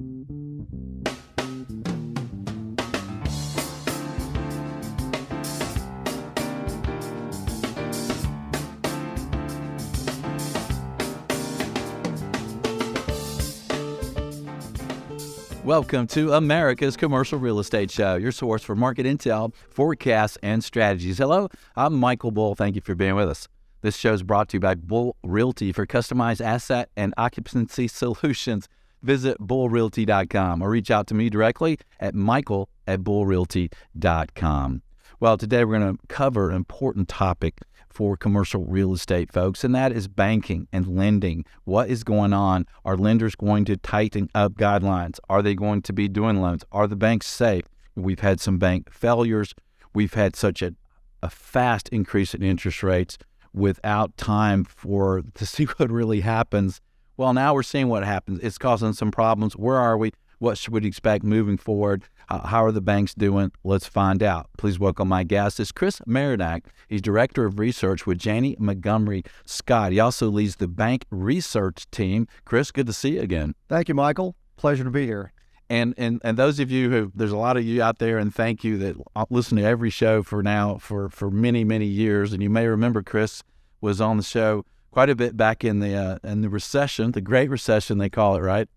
Welcome to America's Commercial Real Estate Show, your source for market intel, forecasts, and strategies. Hello, I'm Michael Bull. Thank you for being with us. This show is brought to you by Bull Realty for customized asset and occupancy solutions. Visit bullrealty.com or reach out to me directly at michael at bullrealty.com. Well, today we're going to cover an important topic for commercial real estate, folks, and that is banking and lending. What is going on? Are lenders going to tighten up guidelines? Are they going to be doing loans? Are the banks safe? We've had some bank failures. We've had such a, a fast increase in interest rates without time for to see what really happens. Well, now we're seeing what happens. It's causing some problems. Where are we? What should we expect moving forward? Uh, how are the banks doing? Let's find out. Please welcome my guest. Is Chris Marinac. He's director of research with Janney Montgomery Scott. He also leads the bank research team. Chris, good to see you again. Thank you, Michael. Pleasure to be here. And and and those of you who there's a lot of you out there, and thank you that listen to every show for now for for many many years. And you may remember Chris was on the show quite a bit back in the uh, in the recession, the Great Recession they call it, right?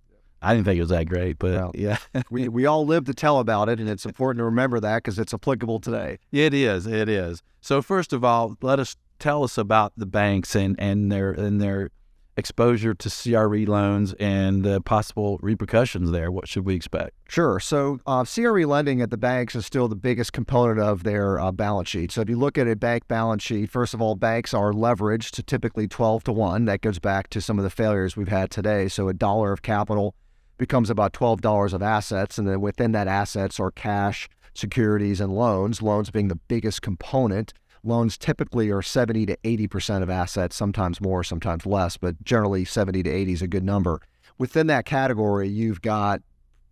I didn't think it was that great, but well, yeah, we we all live to tell about it, and it's important to remember that because it's applicable today. It is, it is. So first of all, let us tell us about the banks and and their and their exposure to CRE loans and the possible repercussions there. What should we expect? Sure. So, uh, CRE lending at the banks is still the biggest component of their uh, balance sheet. So, if you look at a bank balance sheet, first of all, banks are leveraged to typically 12 to 1. That goes back to some of the failures we've had today. So, a dollar of capital becomes about $12 of assets. And then within that assets are cash, securities, and loans, loans being the biggest component. Loans typically are 70 to 80% of assets, sometimes more, sometimes less, but generally 70 to 80 is a good number. Within that category, you've got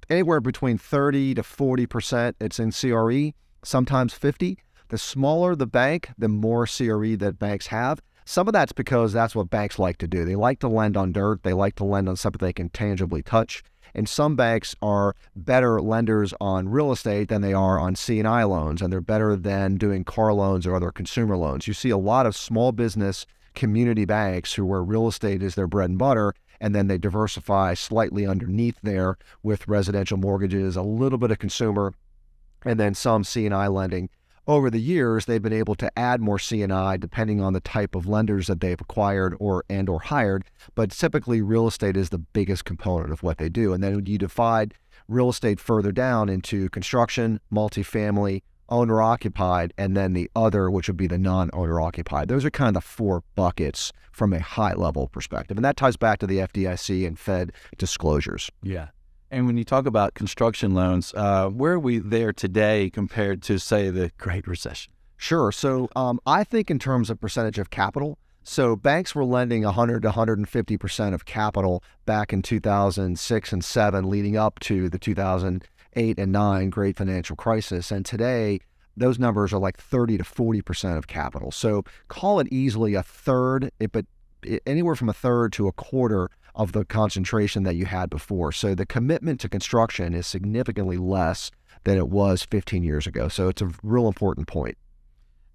anywhere between 30 to 40% it's in CRE, sometimes 50. The smaller the bank, the more CRE that banks have. Some of that's because that's what banks like to do. They like to lend on dirt, they like to lend on something they can tangibly touch. And some banks are better lenders on real estate than they are on C&I loans, and they're better than doing car loans or other consumer loans. You see a lot of small business community banks who where real estate is their bread and butter, and then they diversify slightly underneath there with residential mortgages, a little bit of consumer, and then some C&I lending over the years they've been able to add more C&I depending on the type of lenders that they've acquired or and or hired but typically real estate is the biggest component of what they do. And then you divide real estate further down into construction multifamily owner occupied and then the other which would be the non-owner occupied those are kind of the four buckets from a high level perspective. And that ties back to the FDIC and Fed disclosures. Yeah and when you talk about construction loans, uh, where are we there today compared to, say, the Great Recession? Sure. So um, I think in terms of percentage of capital, so banks were lending 100 to 150 percent of capital back in 2006 and 7, leading up to the 2008 and 9 Great Financial Crisis. And today, those numbers are like 30 to 40 percent of capital. So call it easily a third, but anywhere from a third to a quarter of the concentration that you had before. So the commitment to construction is significantly less than it was 15 years ago. So it's a real important point.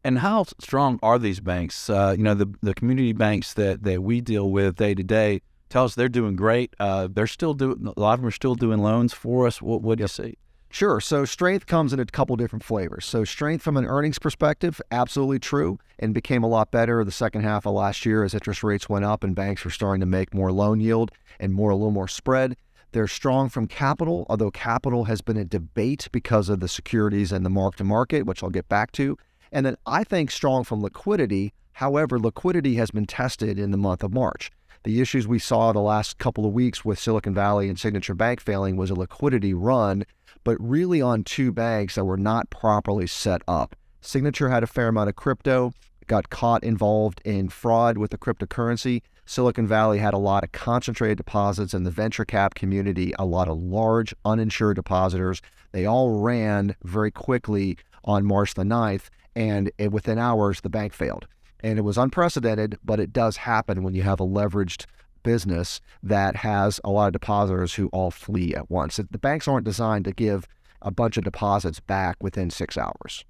And how strong are these banks? Uh, you know, the, the community banks that, that we deal with day to day tell us they're doing great. Uh, they're still doing, a lot of them are still doing loans for us. What, what do you see? Sure. So strength comes in a couple different flavors. So strength from an earnings perspective, absolutely true, and became a lot better the second half of last year as interest rates went up and banks were starting to make more loan yield and more a little more spread. They're strong from capital, although capital has been a debate because of the securities and the mark to market, which I'll get back to. And then I think strong from liquidity. However, liquidity has been tested in the month of March. The issues we saw the last couple of weeks with Silicon Valley and Signature Bank failing was a liquidity run but really on two banks that were not properly set up. Signature had a fair amount of crypto, got caught involved in fraud with the cryptocurrency. Silicon Valley had a lot of concentrated deposits in the venture cap community, a lot of large uninsured depositors. They all ran very quickly on March the 9th, and within hours, the bank failed. And it was unprecedented, but it does happen when you have a leveraged business that has a lot of depositors who all flee at once. The banks aren't designed to give a bunch of deposits back within six hours.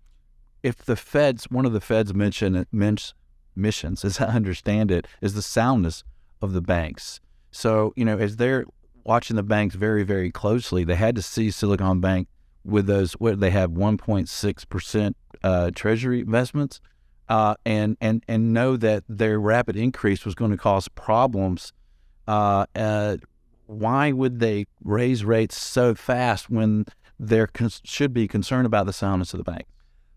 If the Fed's, one of the Fed's mention, missions, as I understand it, is the soundness of the banks. So, you know, as they're watching the banks very, very closely, they had to see Silicon Bank with those, what they have 1.6% uh, treasury investments. Uh, and and and know that their rapid increase was going to cause problems. Uh, uh why would they raise rates so fast when they should be concerned about the soundness of the bank?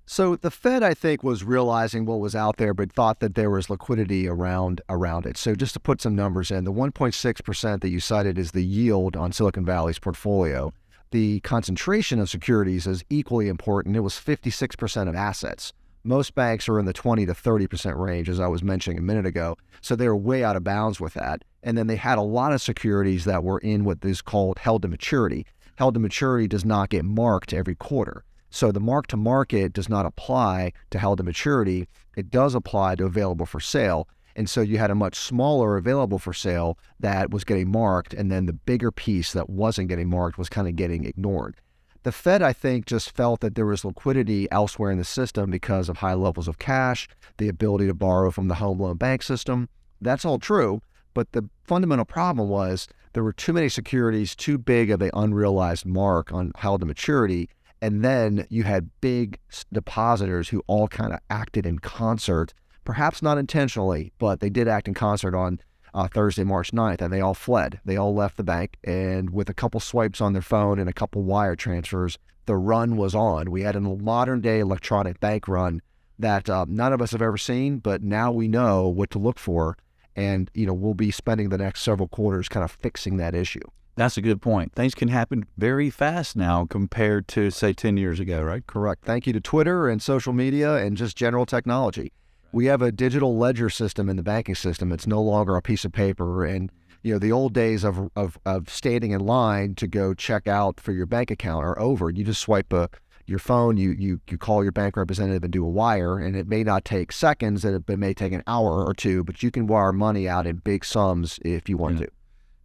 So the Fed, I think, was realizing what was out there, but thought that there was liquidity around around it. So just to put some numbers in, the 1.6 percent that you cited is the yield on Silicon Valley's portfolio. The concentration of securities is equally important. It was 56 percent of assets. Most banks are in the 20 to 30 percent range, as I was mentioning a minute ago. So they were way out of bounds with that. And then they had a lot of securities that were in what is called held to maturity. Held to maturity does not get marked every quarter. So the mark to market does not apply to held to maturity. It does apply to available for sale. And so you had a much smaller available for sale that was getting marked, and then the bigger piece that wasn't getting marked was kind of getting ignored. The Fed, I think, just felt that there was liquidity elsewhere in the system because of high levels of cash, the ability to borrow from the home loan bank system. That's all true. But the fundamental problem was there were too many securities, too big of an unrealized mark on held to maturity, and then you had big depositors who all kind of acted in concert, perhaps not intentionally, but they did act in concert on uh, Thursday, March 9th, and they all fled. They all left the bank, and with a couple swipes on their phone and a couple wire transfers, the run was on. We had a modern day electronic bank run that uh, none of us have ever seen, but now we know what to look for. And, you know, we'll be spending the next several quarters kind of fixing that issue. That's a good point. Things can happen very fast now compared to, say, 10 years ago, right? Correct. Thank you to Twitter and social media and just general technology. We have a digital ledger system in the banking system. It's no longer a piece of paper. And, you know, the old days of, of, of standing in line to go check out for your bank account are over. You just swipe a, your phone, you, you, you call your bank representative and do a wire, and it may not take seconds, and it may take an hour or two, but you can wire money out in big sums if you want yeah. to.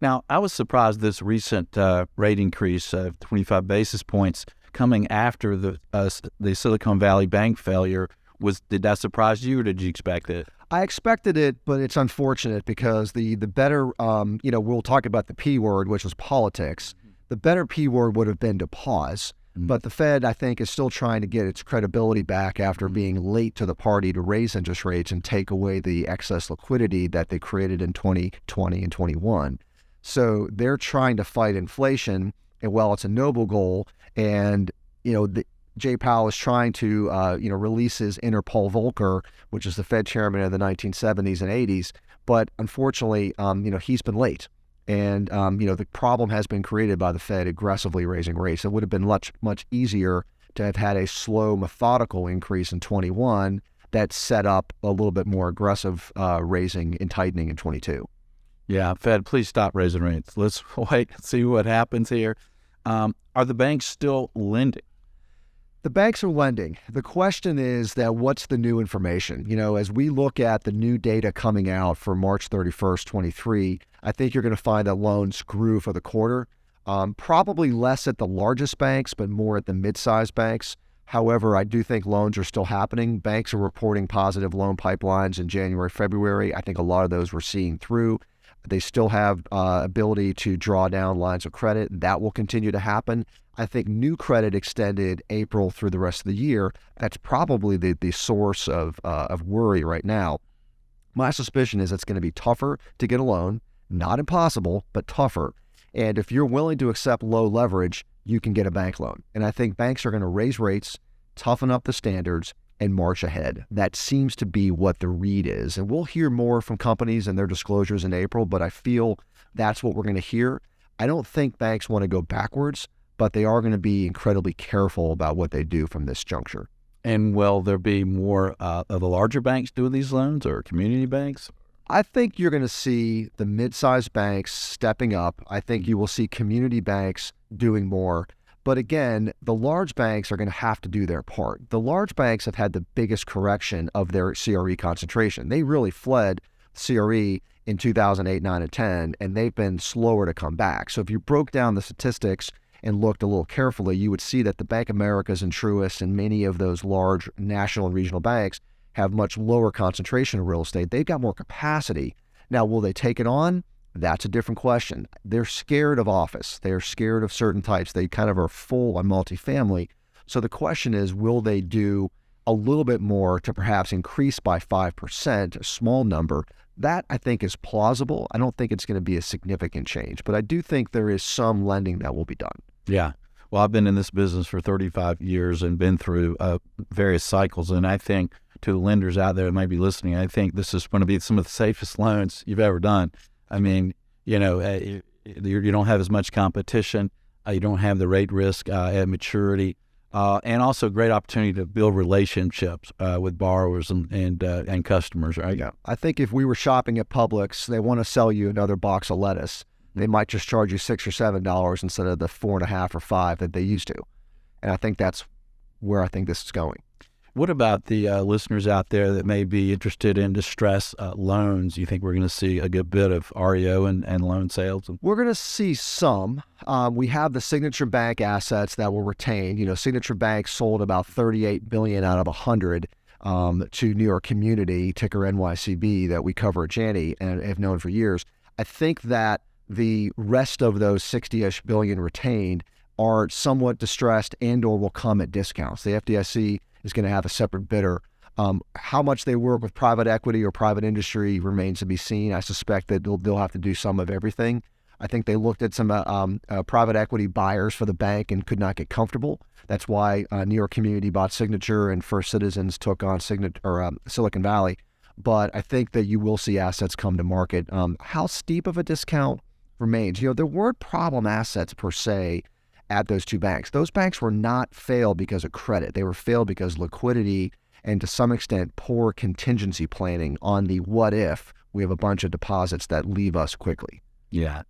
Now, I was surprised this recent uh, rate increase of 25 basis points coming after the uh, the Silicon Valley Bank failure. Was did that surprise you, or did you expect it? I expected it, but it's unfortunate because the the better, um, you know, we'll talk about the P word, which was politics. The better P word would have been to pause. Mm-hmm. But the Fed, I think, is still trying to get its credibility back after mm-hmm. being late to the party to raise interest rates and take away the excess liquidity that they created in 2020 and 21. So they're trying to fight inflation, and while it's a noble goal, and you know, the, Jay Powell is trying to uh, you know release his inner Paul Volcker, which is the Fed chairman of the 1970s and 80s, but unfortunately, um, you know, he's been late. And um, you know the problem has been created by the Fed aggressively raising rates. It would have been much much easier to have had a slow, methodical increase in 21 that set up a little bit more aggressive uh, raising and tightening in 22. Yeah, Fed, please stop raising rates. Let's wait and see what happens here. Um, are the banks still lending? The banks are lending. The question is that what's the new information? You know, as we look at the new data coming out for March 31st, 23, I think you're going to find that loans grew for the quarter. Um, probably less at the largest banks, but more at the mid-sized banks. However, I do think loans are still happening. Banks are reporting positive loan pipelines in January, February. I think a lot of those we're seeing through. They still have uh, ability to draw down lines of credit. That will continue to happen. I think new credit extended April through the rest of the year. That's probably the, the source of, uh, of worry right now. My suspicion is it's going to be tougher to get a loan, not impossible, but tougher. And if you're willing to accept low leverage, you can get a bank loan. And I think banks are going to raise rates, toughen up the standards, and march ahead. That seems to be what the read is. And we'll hear more from companies and their disclosures in April, but I feel that's what we're going to hear. I don't think banks want to go backwards, but they are going to be incredibly careful about what they do from this juncture. And will there be more uh, of the larger banks doing these loans or community banks? I think you're going to see the mid-sized banks stepping up. I think you will see community banks doing more. But again, the large banks are going to have to do their part. The large banks have had the biggest correction of their CRE concentration. They really fled CRE in 2008, 9, and 10, and they've been slower to come back. So if you broke down the statistics and looked a little carefully, you would see that the Bank Americas and Truist and many of those large national and regional banks have much lower concentration of real estate. They've got more capacity. Now, will they take it on? That's a different question. They're scared of office. They're scared of certain types. They kind of are full on multifamily. So the question is, will they do a little bit more to perhaps increase by 5%, a small number? That I think is plausible. I don't think it's going to be a significant change, but I do think there is some lending that will be done. Yeah. Well, I've been in this business for 35 years and been through uh, various cycles. And I think to the lenders out there that might be listening, I think this is going to be some of the safest loans you've ever done. I mean, you know, uh, you, you, don't have as much competition. Uh, you don't have the rate risk uh, at maturity. Uh, and also great opportunity to build relationships uh, with borrowers and and, uh, and customers, right? Yeah, I think if we were shopping at Publix, they want to sell you another box of lettuce. They mm-hmm. might just charge you six or seven dollars instead of the four and a half or five that they used to, and I think that's where I think this is going. What about the uh, listeners out there that may be interested in distress uh, loans? You think we're going to see a good bit of REO and, and loan sales? We're going to see some. Um, we have the Signature Bank assets that will retain. You know, Signature Bank sold about 38 billion out of 100 um, to New York Community, ticker NYCB, that we cover at Janney and have known for years. I think that the rest of those 60-ish billion retained are somewhat distressed and or will come at discounts. The FDIC is going to have a separate bidder. Um, how much they work with private equity or private industry remains to be seen. I suspect that they'll, they'll have to do some of everything. I think they looked at some uh, um, uh, private equity buyers for the bank and could not get comfortable. That's why uh, New York Community bought Signature and First Citizens took on Signature or um, Silicon Valley. But I think that you will see assets come to market. Um, how steep of a discount remains? You know, there weren't problem assets per se at those two banks. Those banks were not failed because of credit. They were failed because liquidity and to some extent poor contingency planning on the what if we have a bunch of deposits that leave us quickly. Yeah.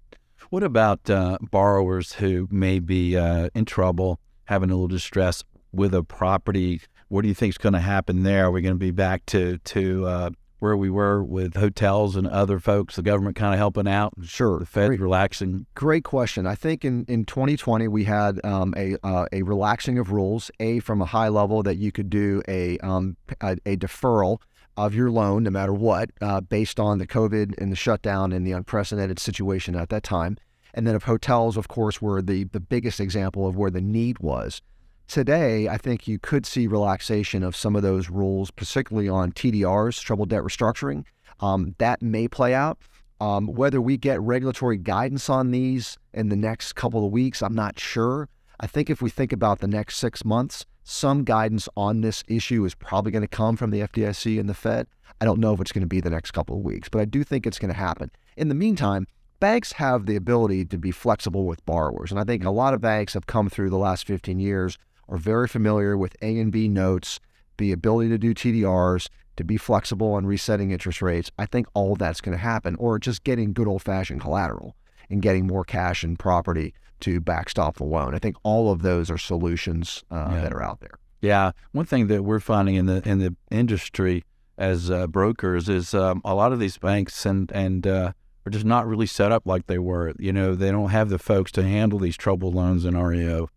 What about uh, borrowers who may be uh, in trouble, having a little distress with a property? What do you think is going to happen there? Are we going to be back to to uh, where we were with hotels and other folks, the government kind of helping out. Sure, the Fed great, relaxing. Great question. I think in, in 2020 we had um, a uh, a relaxing of rules. A from a high level that you could do a um, a, a, deferral of your loan no matter what, uh, based on the COVID and the shutdown and the unprecedented situation at that time. And then of hotels, of course, were the the biggest example of where the need was. Today, I think you could see relaxation of some of those rules, particularly on TDRs, troubled debt restructuring. Um, that may play out. Um, whether we get regulatory guidance on these in the next couple of weeks, I'm not sure. I think if we think about the next six months, some guidance on this issue is probably going to come from the FDIC and the Fed. I don't know if it's going to be the next couple of weeks, but I do think it's going to happen. In the meantime, banks have the ability to be flexible with borrowers. And I think a lot of banks have come through the last 15 years are very familiar with A and B notes, the ability to do TDRs, to be flexible on resetting interest rates. I think all of that's going to happen, or just getting good old fashioned collateral and getting more cash and property to backstop the loan. I think all of those are solutions uh, yeah. that are out there. Yeah, one thing that we're finding in the in the industry as uh, brokers is um, a lot of these banks and and uh, are just not really set up like they were. You know, they don't have the folks to handle these troubled loans in REO.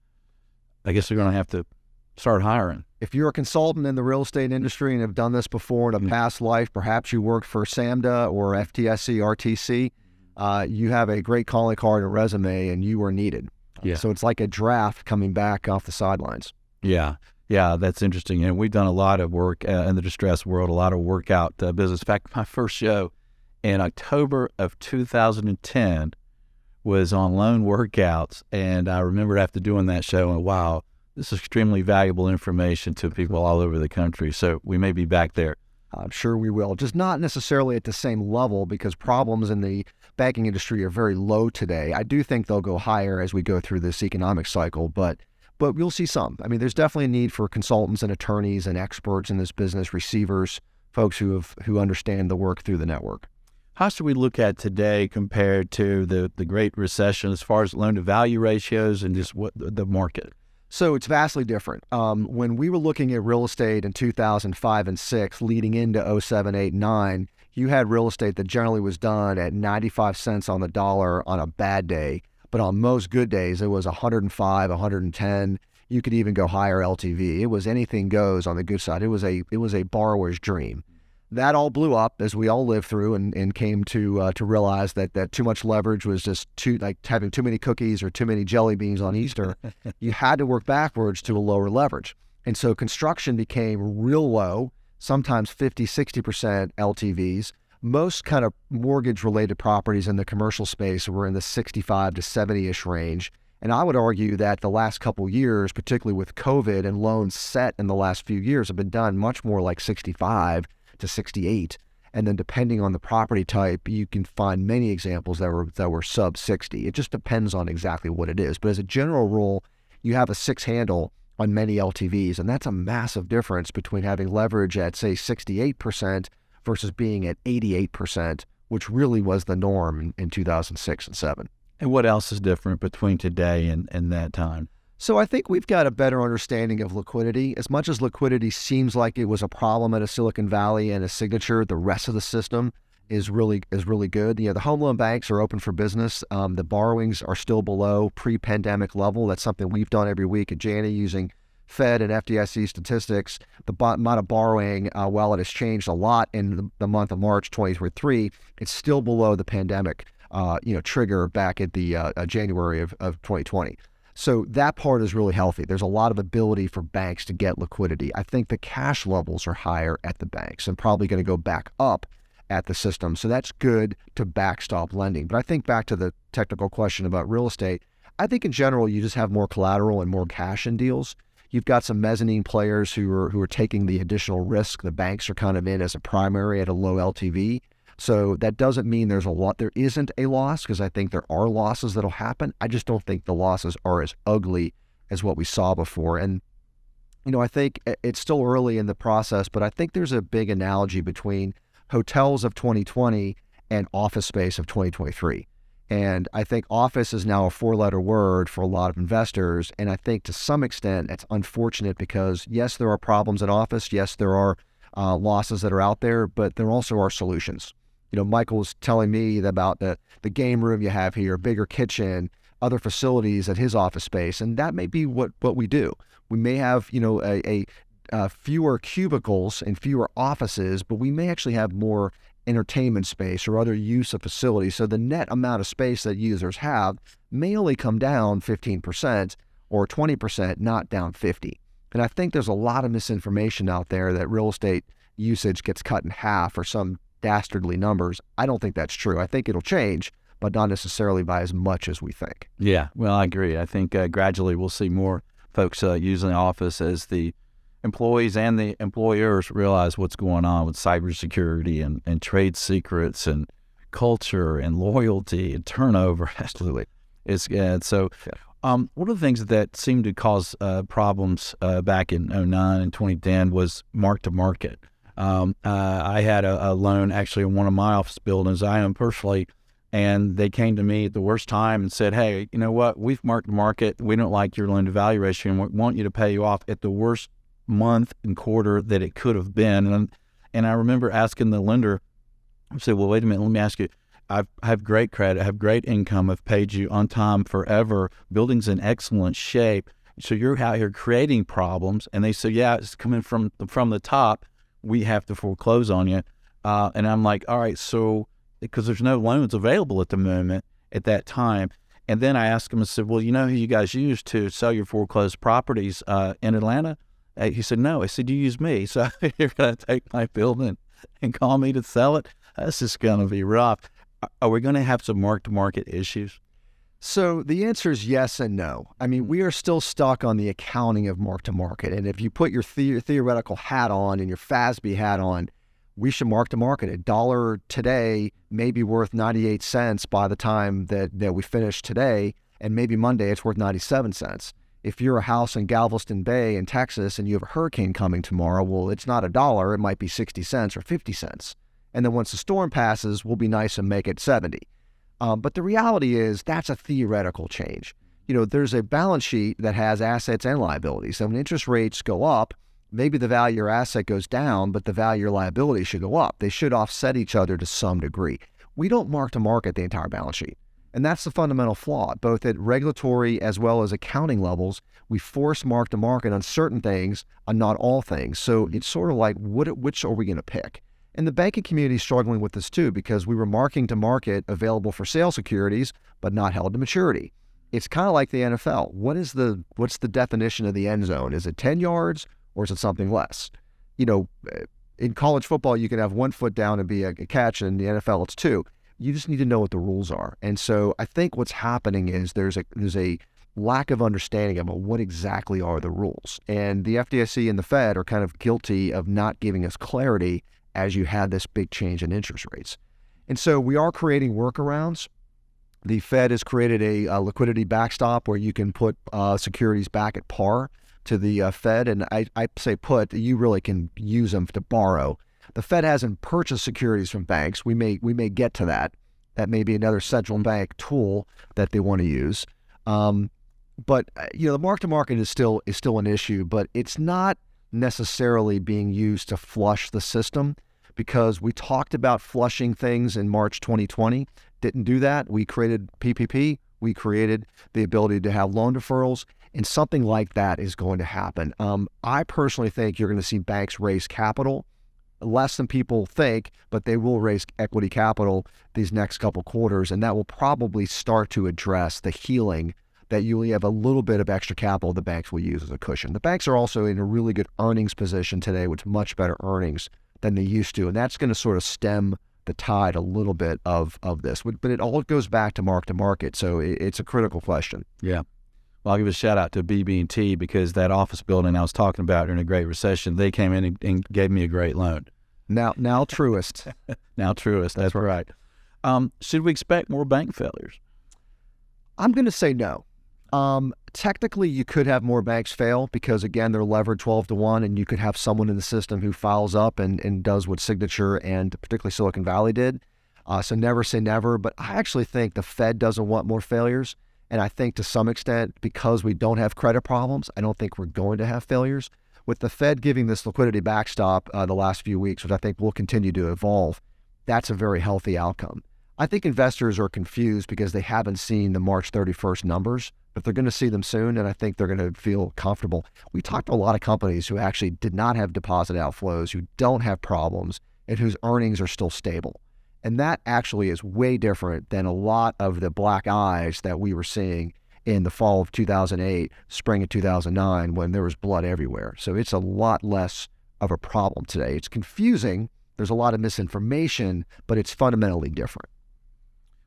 I guess they're going to have to start hiring. If you're a consultant in the real estate industry and have done this before in a mm-hmm. past life, perhaps you worked for SAMDA or FTSC, RTC, uh, you have a great calling card and resume, and you are needed. Yeah. So it's like a draft coming back off the sidelines. Yeah. Yeah, that's interesting. And we've done a lot of work uh, in the distress world, a lot of workout uh, business. In fact, my first show in October of 2010 was on loan workouts, and I remember after doing that show, and wow, this is extremely valuable information to people all over the country. So we may be back there. I'm sure we will. Just not necessarily at the same level because problems in the banking industry are very low today. I do think they'll go higher as we go through this economic cycle, but but we'll see some. I mean, there's definitely a need for consultants and attorneys and experts in this business, receivers, folks who have who understand the work through the network. How should we look at today compared to the, the Great Recession as far as loan to value ratios and just what the market? So it's vastly different. Um, when we were looking at real estate in 2005 and 6, leading into 07, 8, 9, you had real estate that generally was done at 95 cents on the dollar on a bad day, but on most good days, it was 105, 110. You could even go higher LTV. It was anything goes on the good side. It was a it was a borrower's dream. That all blew up as we all lived through and, and came to uh, to realize that that too much leverage was just too like having too many cookies or too many jelly beans on Easter. you had to work backwards to a lower leverage. And so construction became real low, sometimes 50, 60% LTVs. Most kind of mortgage related properties in the commercial space were in the 65 to 70 ish range. And I would argue that the last couple years, particularly with COVID and loans set in the last few years, have been done much more like 65 to 68. And then depending on the property type, you can find many examples that were that were sub 60. It just depends on exactly what it is. But as a general rule, you have a six handle on many LTVs, and that's a massive difference between having leverage at say 68% versus being at 88%, which really was the norm in, in 2006 and 7. And what else is different between today and, and that time? So I think we've got a better understanding of liquidity. As much as liquidity seems like it was a problem at a Silicon Valley and a signature, the rest of the system is really is really good. You know, the home loan banks are open for business. Um, the borrowings are still below pre-pandemic level. That's something we've done every week at Janney using Fed and FDIC statistics. The amount of borrowing, uh, while it has changed a lot in the, the month of March 2023, it's still below the pandemic uh, you know, trigger back at the uh, uh January of, of 2020. So that part is really healthy. There's a lot of ability for banks to get liquidity. I think the cash levels are higher at the banks and probably going to go back up at the system. So that's good to backstop lending. But I think back to the technical question about real estate, I think in general you just have more collateral and more cash in deals. You've got some mezzanine players who are who are taking the additional risk. The banks are kind of in as a primary at a low LTV. So that doesn't mean there's a lot. There isn't a loss because I think there are losses that'll happen. I just don't think the losses are as ugly as what we saw before. And you know, I think it's still early in the process, but I think there's a big analogy between hotels of 2020 and office space of 2023. And I think office is now a four letter word for a lot of investors. And I think to some extent it's unfortunate because, yes, there are problems in office. Yes, there are uh, losses that are out there, but there also are solutions you know, Michael's telling me about the, the game room you have here, bigger kitchen, other facilities at his office space. And that may be what, what we do. We may have, you know, a, a uh, fewer cubicles and fewer offices, but we may actually have more entertainment space or other use of facilities. So the net amount of space that users have may only come down 15% or 20%, not down 50. And I think there's a lot of misinformation out there that real estate usage gets cut in half or some dastardly numbers. I don't think that's true. I think it'll change, but not necessarily by as much as we think. Yeah, well, I agree. I think uh, gradually we'll see more folks uh, using the office as the employees and the employers realize what's going on with cybersecurity and, and trade secrets and culture and loyalty and turnover. Absolutely. It's yeah, so. Um, one of the things that seemed to cause uh, problems uh, back in 09 and 2010 was mark to market. Um, uh, I had a, a, loan actually in one of my office buildings I own personally, and they came to me at the worst time and said, "Hey, you know what? We've marked the market. We don't like your loan to value ratio, and we want you to pay you off at the worst month and quarter that it could have been." And and I remember asking the lender, I said, "Well, wait a minute. Let me ask you." I've, I have great credit, I have great income, I've paid you on time forever. Building's in excellent shape. So you're out here creating problems. And they said, yeah, it's coming from from the top we have to foreclose on you. Uh, and I'm like, all right, so because there's no loans available at the moment at that time. And then I asked him, I said, well, you know who you guys use to sell your foreclosed properties uh, in Atlanta? Uh, he said, no. I said, you use me. So you're going to take my building and call me to sell it? That's just going to be rough. Are we going to have some mark to market issues? So the answer is yes and no. I mean, we are still stuck on the accounting of mark to market. And if you put your the- theoretical hat on and your FASB hat on, we should mark to market. A dollar today may be worth 98 cents by the time that, that we finish today. And maybe Monday it's worth 97 cents. If you're a house in Galveston Bay in Texas and you have a hurricane coming tomorrow, well, it's not a dollar. It might be 60 cents or 50 cents. And then once the storm passes, we'll be nice and make it 70. Um, but the reality is that's a theoretical change. You know, there's a balance sheet that has assets and liabilities. So when interest rates go up, maybe the value of your asset goes down, but the value of your liability should go up. They should offset each other to some degree. We don't mark to market the entire balance sheet. And that's the fundamental flaw, both at regulatory as well as accounting levels. We force mark to market on certain things, and not all things. So it's sort of like, what, which are we going to pick? And the banking community is struggling with this too because we were marking to market available for sale securities, but not held to maturity. It's kind of like the NFL. What is the what's the definition of the end zone? Is it 10 yards or is it something less? You know, eh, in college football, you can have one foot down and be a, a catch, and in the NFL, it's two. You just need to know what the rules are. And so I think what's happening is there's a there's a lack of understanding about what exactly are the rules. And the FDIC and the Fed are kind of guilty of not giving us clarity as you had this big change in interest rates. And so we are creating workarounds. The Fed has created a, a liquidity backstop where you can put uh, securities back at par to the uh, Fed. And I, I say put, you really can use them to borrow. The Fed hasn't purchased securities from banks. We may we may get to that. That may be another central bank tool that they want to use. Um, but uh, you know, the mark to market is still is still an issue, but it's not necessarily being used to flush the system because we talked about flushing things in March 2020. Didn't do that. We created PPP. We created the ability to have loan deferrals, and something like that is going to happen. Um, I personally think you're going to see banks raise capital less than people think, but they will raise equity capital these next couple quarters, and that will probably start to address the healing that you only have a little bit of extra capital the banks will use as a cushion. The banks are also in a really good earnings position today with much better earnings than they used to, and that's going to sort of stem the tide a little bit of of this. But it all goes back to mark to market, so it's a critical question. Yeah. Well, I'll give a shout out to BB&T because that office building I was talking about during a Great Recession, they came in and, and gave me a great loan. Now, now Truist. now Truist. That's right. Um, should we expect more bank failures? I'm going to say no. Um, technically, you could have more banks fail because, again, they're levered 12 to 1, and you could have someone in the system who files up and, and does what Signature and particularly Silicon Valley did. Uh, so, never say never. But I actually think the Fed doesn't want more failures. And I think to some extent, because we don't have credit problems, I don't think we're going to have failures. With the Fed giving this liquidity backstop uh, the last few weeks, which I think will continue to evolve, that's a very healthy outcome. I think investors are confused because they haven't seen the March 31st numbers but they're going to see them soon, and I think they're going to feel comfortable. We talked to a lot of companies who actually did not have deposit outflows, who don't have problems, and whose earnings are still stable. And that actually is way different than a lot of the black eyes that we were seeing in the fall of 2008, spring of 2009, when there was blood everywhere. So it's a lot less of a problem today. It's confusing. There's a lot of misinformation, but it's fundamentally different.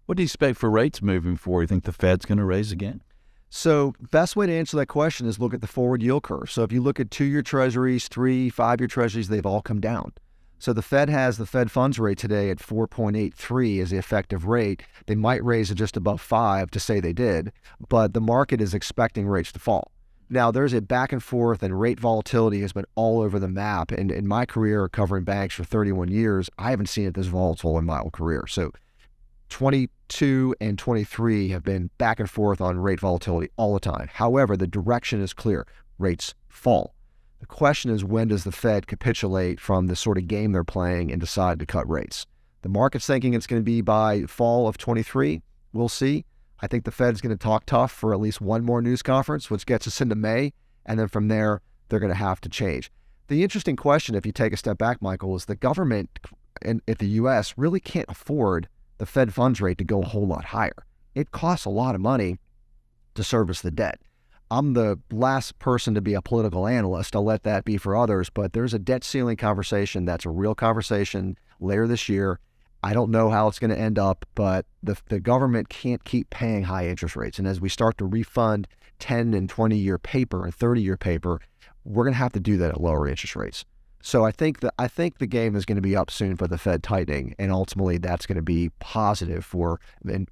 What do you expect for rates moving forward? You think the Fed's going to raise again? So, best way to answer that question is look at the forward yield curve. So, if you look at two-year Treasuries, three, five-year Treasuries, they've all come down. So the Fed has the Fed funds rate today at 4.83 as the effective rate. They might raise it just above five to say they did, but the market is expecting rates to fall. Now there's a back and forth, and rate volatility has been all over the map. And in my career covering banks for 31 years, I haven't seen it this volatile in my whole career. So 22 and 23 have been back and forth on rate volatility all the time. However, the direction is clear rates fall. The question is when does the Fed capitulate from the sort of game they're playing and decide to cut rates? The market's thinking it's going to be by fall of 23. We'll see. I think the Fed's going to talk tough for at least one more news conference, which gets us into May. And then from there, they're going to have to change. The interesting question, if you take a step back, Michael, is the government in, at the U.S. really can't afford the Fed funds rate to go a whole lot higher. It costs a lot of money to service the debt. I'm the last person to be a political analyst. I'll let that be for others, but there's a debt ceiling conversation that's a real conversation later this year. I don't know how it's going to end up, but the, the government can't keep paying high interest rates. And as we start to refund 10 and 20 year paper and 30 year paper, we're going to have to do that at lower interest rates. So I think that I think the game is going to be up soon for the Fed tightening, and ultimately that's going to be positive for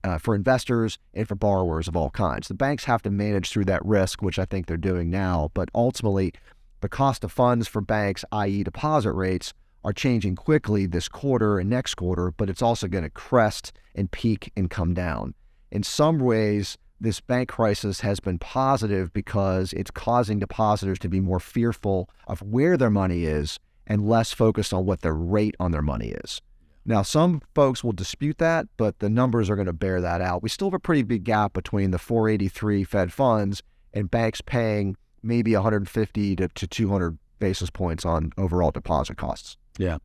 uh, for investors and for borrowers of all kinds. The banks have to manage through that risk, which I think they're doing now. But ultimately, the cost of funds for banks, i.e., deposit rates, are changing quickly this quarter and next quarter. But it's also going to crest and peak and come down. In some ways, this bank crisis has been positive because it's causing depositors to be more fearful of where their money is and less focused on what the rate on their money is. Now, some folks will dispute that, but the numbers are going to bear that out. We still have a pretty big gap between the 483 Fed funds and banks paying maybe 150 to, to 200 basis points on overall deposit costs. Yeah.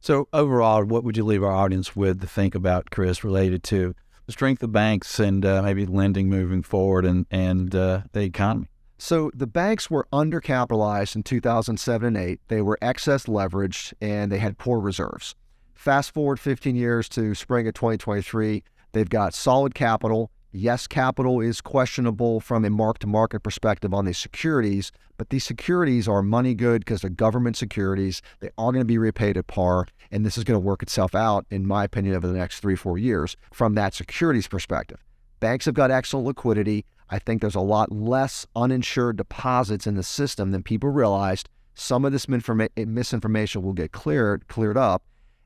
So, overall, what would you leave our audience with to think about, Chris, related to the strength of banks and uh, maybe lending moving forward and, and uh, the economy? So the banks were undercapitalized in 2007 and 8. They were excess leveraged and they had poor reserves. Fast forward 15 years to spring of 2023, they've got solid capital. Yes, capital is questionable from a mark to market perspective on these securities, but these securities are money good because they're government securities. They are going to be repaid at par, and this is going to work itself out, in my opinion, over the next three, four years from that securities perspective. Banks have got excellent liquidity. I think there's a lot less uninsured deposits in the system than people realized. Some of this misinformation will get cleared cleared up,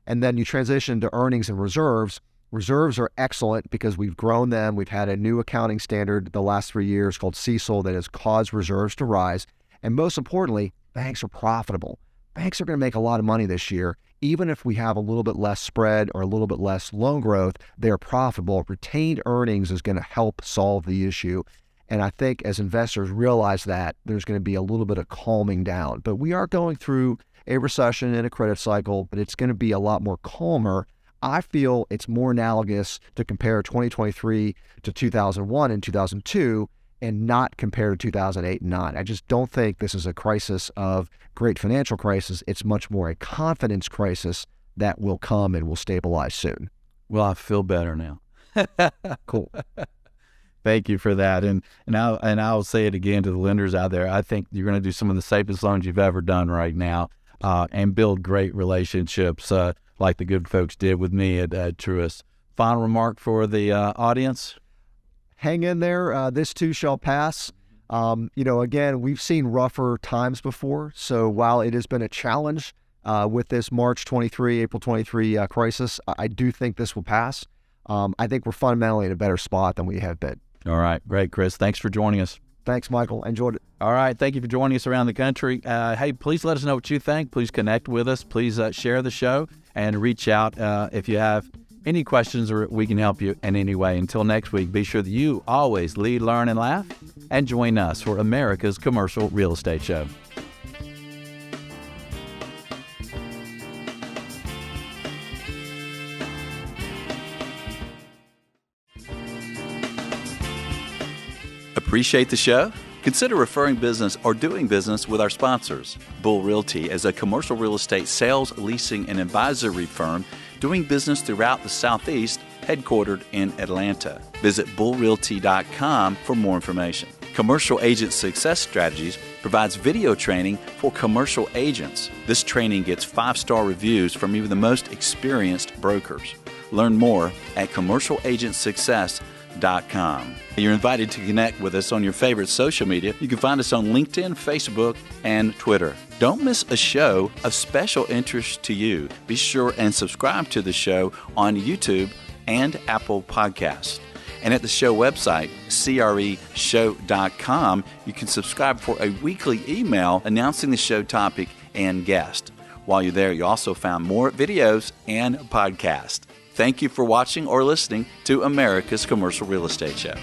and then you transition to earnings and reserves. Reserves are excellent because we've grown them. We've had a new accounting standard the last three years called CECL that has caused reserves to rise. And most importantly, banks are profitable. Banks are going to make a lot of money this year. Even if we have a little bit less spread or a little bit less loan growth, they're profitable. Retained earnings is going to help solve the issue. And I think as investors realize that, there's going to be a little bit of calming down. But we are going through a recession and a credit cycle, but it's going to be a lot more calmer. I feel it's more analogous to compare 2023 to 2001 and 2002 and not compare to 2008 and 9. I just don't think this is a crisis of great financial crisis. It's much more a confidence crisis that will come and will stabilize soon. Well, I feel better now. cool. Thank you for that. And and I and I'll say it again to the lenders out there. I think you're going to do some of the safest loans you've ever done right now uh, and build great relationships uh, like the good folks did with me at, at Truist. Final remark for the uh, audience? Hang in there. Uh, this too shall pass. Um, you know, again, we've seen rougher times before. So while it has been a challenge uh, with this March 23, April 23 uh, crisis, I do think this will pass. Um, I think we're fundamentally in a better spot than we have been. All right. Great, Chris. Thanks for joining us. Thanks, Michael. Enjoyed it. All right. Thank you for joining us around the country. Uh, hey, please let us know what you think. Please connect with us. Please uh, share the show and reach out uh, if you have any questions or we can help you in any way. Until next week, be sure that you always lead, learn, and laugh and join us for America's Commercial Real Estate Show. Appreciate the show? Consider referring business or doing business with our sponsors. Bull Realty is a commercial real estate sales, leasing, and advisory firm doing business throughout the Southeast, headquartered in Atlanta. Visit bullrealty.com for more information. Commercial Agent Success Strategies provides video training for commercial agents. This training gets five star reviews from even the most experienced brokers. Learn more at commercialagentsuccess.com you're invited to connect with us on your favorite social media. You can find us on LinkedIn, Facebook, and Twitter. Don't miss a show of special interest to you. Be sure and subscribe to the show on YouTube and Apple Podcasts. And at the show website, creshow.com, you can subscribe for a weekly email announcing the show topic and guest. While you're there, you also found more videos and podcasts. Thank you for watching or listening to America's Commercial Real Estate Show.